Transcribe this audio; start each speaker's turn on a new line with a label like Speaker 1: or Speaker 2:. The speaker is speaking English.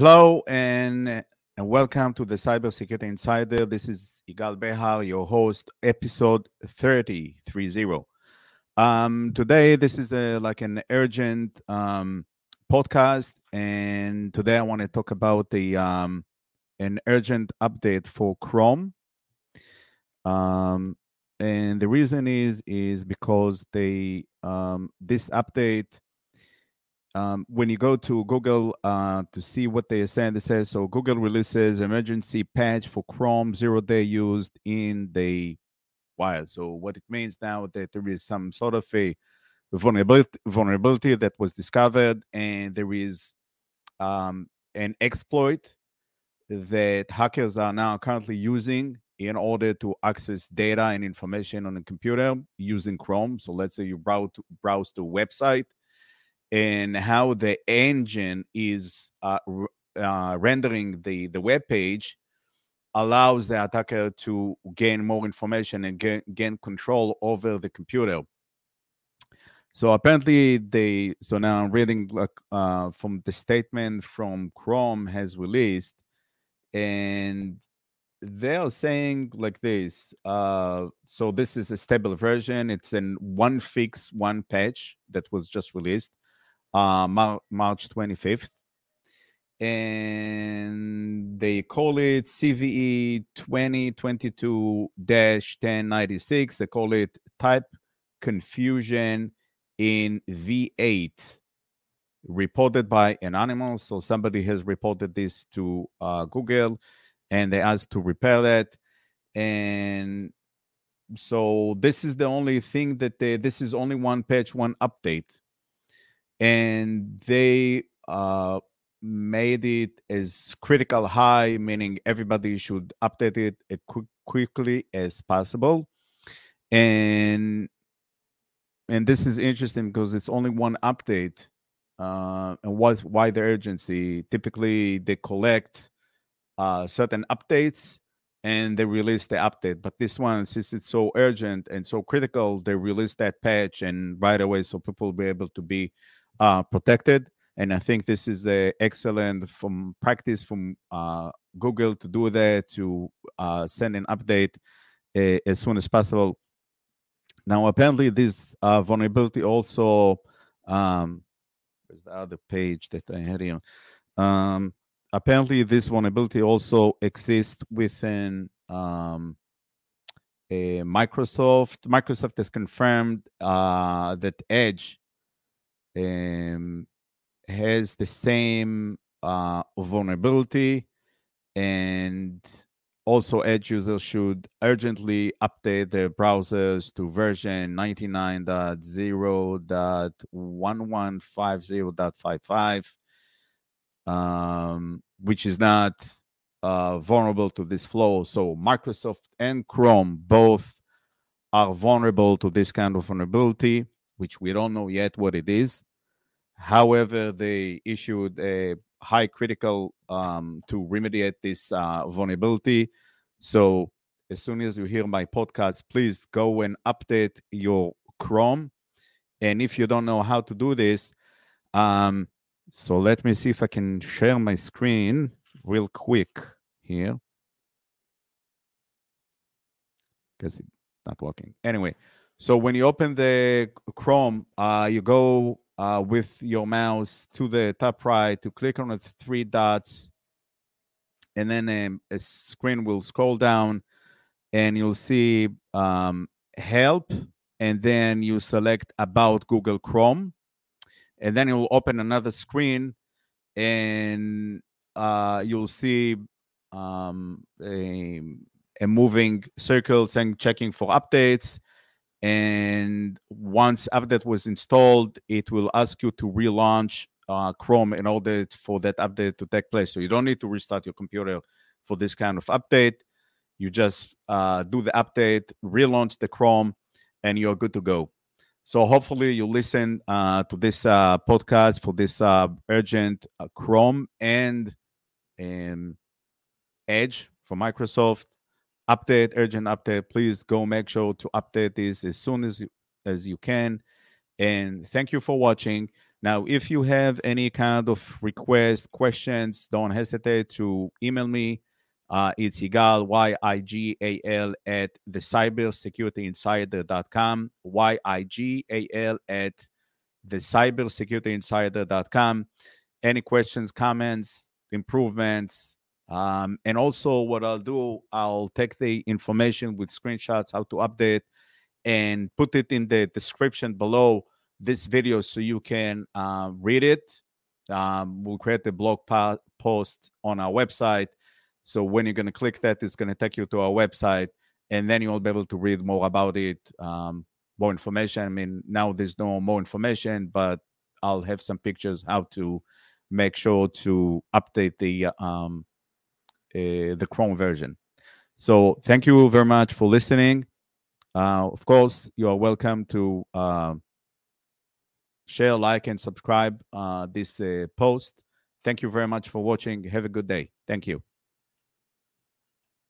Speaker 1: Hello and and welcome to the Cybersecurity Insider. This is Yigal Behar, your host, episode 30, 30. Um, today, this is a, like an urgent um, podcast, and today I want to talk about the um, an urgent update for Chrome. Um, and the reason is is because they um, this update um, when you go to Google uh, to see what they are saying, they say so Google releases emergency patch for Chrome zero day used in the wild. So what it means now that there is some sort of a vulnerability vulnerability that was discovered, and there is um, an exploit that hackers are now currently using in order to access data and information on a computer using Chrome. So let's say you browse browse to website and how the engine is uh, uh, rendering the, the web page allows the attacker to gain more information and gain, gain control over the computer. So apparently they so now I'm reading like uh, from the statement from Chrome has released, and they are saying like this. Uh, so this is a stable version. It's in one fix, one patch that was just released uh, Mar- March 25th. And they call it CVE 2022 1096. They call it type confusion in V8, reported by Anonymous. So somebody has reported this to uh, Google and they asked to repair it. And so this is the only thing that they, this is only one patch, one update and they uh, made it as critical high, meaning everybody should update it as quick, quickly as possible. And and this is interesting because it's only one update. Uh, and what's why the urgency? Typically, they collect uh, certain updates and they release the update. But this one, since it's so urgent and so critical, they release that patch and right away, so people will be able to be uh, protected. And I think this is a excellent from practice from uh, Google to do that to uh, send an update uh, as soon as possible. Now, apparently, this uh, vulnerability also um, where's the other page that I had here? Um, apparently, this vulnerability also exists within um, Microsoft. Microsoft has confirmed uh, that Edge um, has the same uh, vulnerability and also edge users should urgently update their browsers to version 99.0.1150.55 um, which is not uh, vulnerable to this flow. So microsoft and chrome both are vulnerable to this kind of vulnerability which we don't know yet what it is. However, they issued a high critical um, to remediate this uh, vulnerability. So as soon as you hear my podcast, please go and update your Chrome. And if you don't know how to do this, um, so let me see if I can share my screen real quick here. Because it's not working. Anyway, so when you open the Chrome, uh, you go uh, with your mouse to the top right to click on the three dots, and then um, a screen will scroll down, and you'll see um, Help, and then you select About Google Chrome, and then it will open another screen, and uh, you'll see um, a, a moving circle saying checking for updates and once update was installed it will ask you to relaunch uh, chrome in order for that update to take place. So you don't need to restart your computer for this kind of update. You just uh, do the update relaunch the chrome and you're good to go. So hopefully you listen uh, to this uh, podcast for this uh, urgent uh, chrome and um, edge for microsoft update, urgent update. Please go make sure to update this as soon as you, as you can. And thank you for watching. Now, if you have any kind of request, questions, don't hesitate to email me. Uh, it's Yigal, Y-I-G-A-L, at the cybersecurityinsider.com, Y-I-G-A-L at the cybersecurityinsider.com. Any questions, comments, improvements, um, and also what I'll do, I'll take the information with screenshots, how to update, and put it in the description below this video so you can uh, read it. Um, we'll create a blog po- post on our website. So when you're going to click that, it's going to take you to our website, and then you'll be able to read more about it, um, more information. I mean, now there's no more information, but I'll have some pictures how to make sure to update the um, the Chrome version. So thank you very much for listening. Uh, of course, you are welcome to uh, share, like, and subscribe uh, this uh, post. Thank you very much for watching. Have a good day. Thank you.